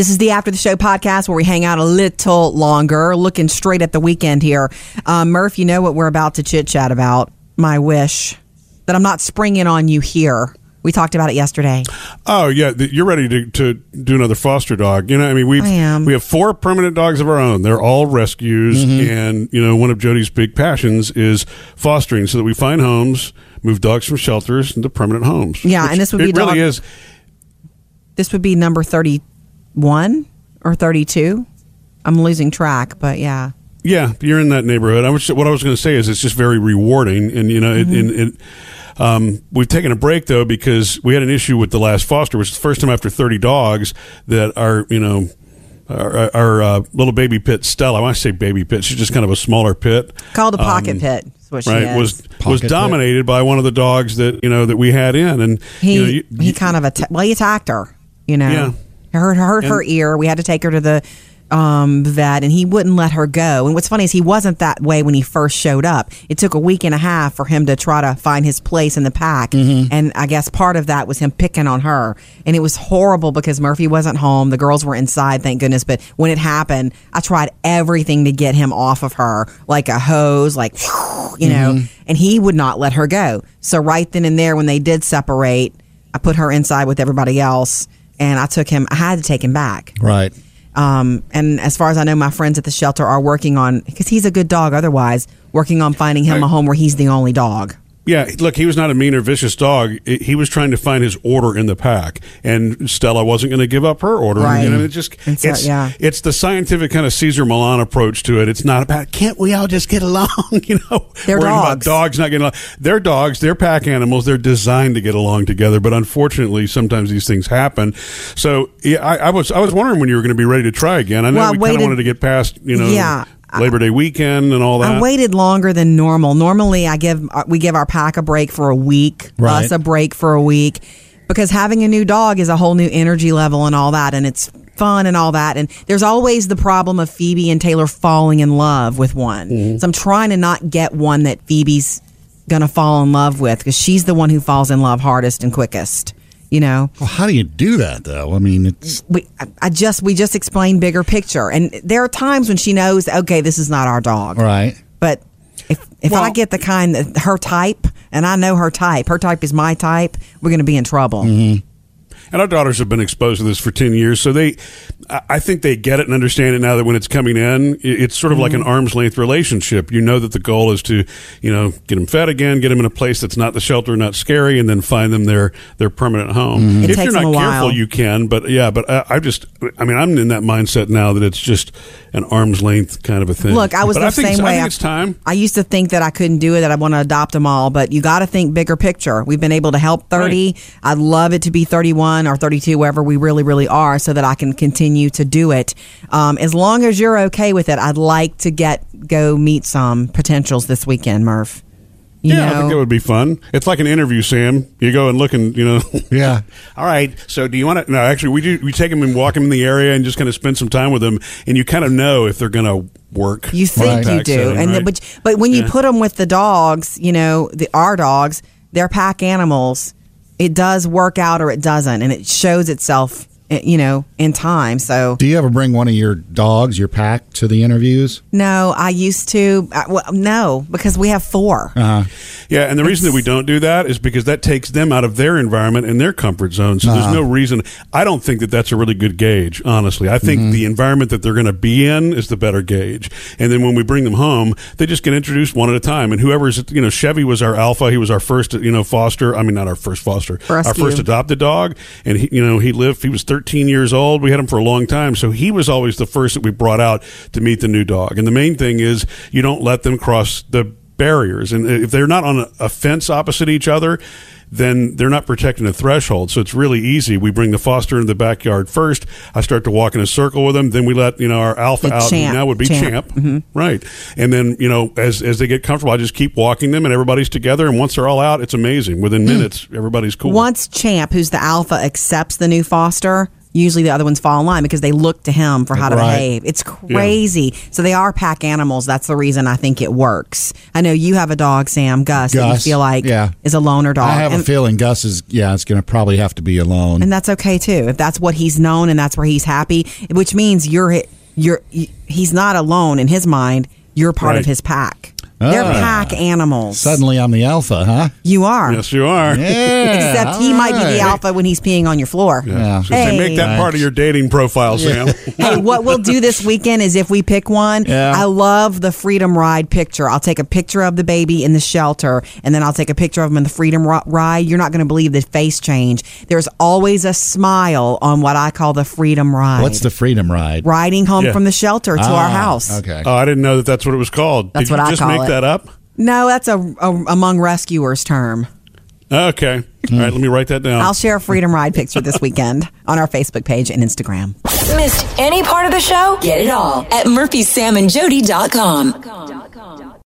This is the After the Show podcast where we hang out a little longer, looking straight at the weekend here. Uh, Murph, you know what we're about to chit chat about. My wish that I'm not springing on you here. We talked about it yesterday. Oh yeah, you're ready to, to do another foster dog. You know, I mean, we we have four permanent dogs of our own. They're all rescues, Mm-hmm. and you know, one of Jody's big passions is fostering, so that we find homes, move dogs from shelters into permanent homes. Yeah, and this would it be really is. This would be number 31 or 32. I'm losing track, but yeah. Yeah, you're in that neighborhood. I was what I was going to say is it's just very rewarding, and you know, it, and it, um, we've taken a break though because we had an issue with the last foster, which is the first time after 30 dogs that our you know. Our, our uh, little baby pit Stella. I want to say baby pit. She's just kind of a smaller pit. Called a pocket Um, pit. Is what she right was Pocket was pit. dominated by one of the dogs that you know that we had in, and he you know, you- he kind of atta- well he attacked her you know Yeah. Hurt hurt her ear. We had to take her to the um vet and he wouldn't let her go. And what's funny is he wasn't that way when he first showed up. It took a week and a half for him to try to find his place in the pack. Mm-hmm. and i guess part of that was him picking on her. And it was horrible because murphy wasn't home. The girls were inside thank goodness. But when it happened i tried everything to get him off of her like a hose like you know Mm-hmm. and he would not let her go. So right then and there when they did separate i put her inside with everybody else and i took him i had to take him back Right. um, and as far as I know, my friends at the shelter are working on because he's a good dog. Otherwise, working on finding him a home where he's the only dog. Yeah, look, he was not a mean or vicious dog. He was trying to find his order in the pack, and Stella wasn't going to give up her order. Right. Know, it just And so- uh, it's yeah. it's the scientific kind of Cesar Millan approach to it. It's not about can't we all just get along? you know, They're Worrying about dogs. dogs not getting along. They're dogs. They're pack animals. They're designed to get along together. But unfortunately, sometimes these things happen. So yeah, I, I was I was wondering when you were going to be ready to try again. I know Well, we kind of wanted to get past you know Yeah. Labor Day weekend and all that. I waited longer than normal. Normally, I give uh, we give our pack a break for a week, Right. us a break for a week, because having a new dog is a whole new energy level and all that, and it's fun and all that. And there's always the problem of Phoebe and Taylor falling in love with one. Mm-hmm. So I'm trying to not get one that Phoebe's gonna fall in love with because she's the one who falls in love hardest and quickest. You know. Well, how do you do that though? I mean, it's we I- I just we just explained bigger picture, and there are times when she knows, okay, this is not our dog, right. but if if I get the kind that her type, and I know her type, her type is my type, we're going to be in trouble. Mm-hmm. And our daughters have been exposed to this for 10 years. So they, I I think they get it and understand it now that when it's coming in, it's sort of like Mm-hmm. an arm's length relationship. You know that the goal is to, you know, get them fed again, get them in a place that's not the shelter, not scary, and then find them their, their permanent home. Mm-hmm. It If takes you're them not a careful, while. you can. But yeah, but I, I just, I mean, I'm in that mindset now that it's just an arm's length kind of a thing. Look, I was but the I same way. I think it's time. I used to think that I couldn't do it, that I want to adopt them all, but you got to think bigger picture. We've been able to help 30. I'd love it to be 31 or 32, wherever we really, really are, so that I can continue to do it. Um, as long as you're okay with it, I'd like to get go meet some potentials this weekend, Murph. You yeah, I think that would be fun. It's like an interview, Sam. You go and look and, you know. Yeah. All right. So, do you want to? No, actually, we do. We take them and walk them in the area and just kind of spend some time with them, and you kind of know if they're going to work. You think Right. you do, setting, and the, but but when you Yeah. put them with the dogs, you know, the our dogs, they're pack animals. It does work out or it doesn't, and it shows itself, you know, in time. So Do you ever bring one of your dogs, your pack, to the interviews? no, I used to. Uh, well, no, because we have four. Uh, Yeah, and the reason that we don't do that is because that takes them out of their environment and their comfort zone. So there's no reason. I don't think that that's a really good gauge. Honestly, I think the environment that they're going to be in is the better gauge. And then when we bring them home, they just get introduced one at a time. And whoever's you know Chevy was our alpha. He was our first you know foster. I mean, not our first foster. Our first adopted dog. And he, you know he lived. He was 13 years old. We had him for a long time. So he was always the first that we brought out to meet the new dog. And the main thing is you don't let them cross the barriers. And if they're not on a, fence opposite each other, then they're not protecting the threshold. So it's really easy. We bring the foster into the backyard first. I start to walk in a circle with them. Then we let you know our alpha The out. champ. now would be Champ. champ, mm-hmm. right? And then you know as as they get comfortable, I just keep walking them, and everybody's together. And once they're all out, it's amazing. Within mm. minutes, everybody's cool. Once Champ, who's the alpha, accepts the new foster, usually the other ones fall in line because they look to him for how to Right. behave. It's crazy. So they are pack animals. That's the reason I think it works. I know you have a dog, Sam, Gus, that you feel like yeah. is a loner dog. I have and, a feeling Gus is, yeah, it's going to probably have to be alone. and that's okay too. If that's what he's known and that's where he's happy, which means you're you're he's not alone in his mind. You're part of his pack. They're Ah. pack animals. Suddenly I'm the alpha, huh? you are. Yes, you are. Yeah. Except he all might be the right. alpha when he's peeing on your floor. Yeah. So say, make that part of your dating profile, Sam. hey, what we'll do this weekend is if we pick one, Yeah. I love the Freedom Ride picture. I'll take a picture of the baby in the shelter and then I'll take a picture of him in the Freedom Ri- Ride. You're not going to believe the face change. There's always a smile on what I call the Freedom Ride. What's the freedom ride? riding home Yeah. from the shelter to our Ah, house? Okay. Oh, I didn't know that that's what it was called. That's Did what you I just call make it. That up? No, that's a, a among rescuers term. Okay. All right, let me write that down. I'll share a Freedom Ride picture this weekend on our Facebook page and Instagram. Missed any part of the show? Get it all at murphysamandjody.com.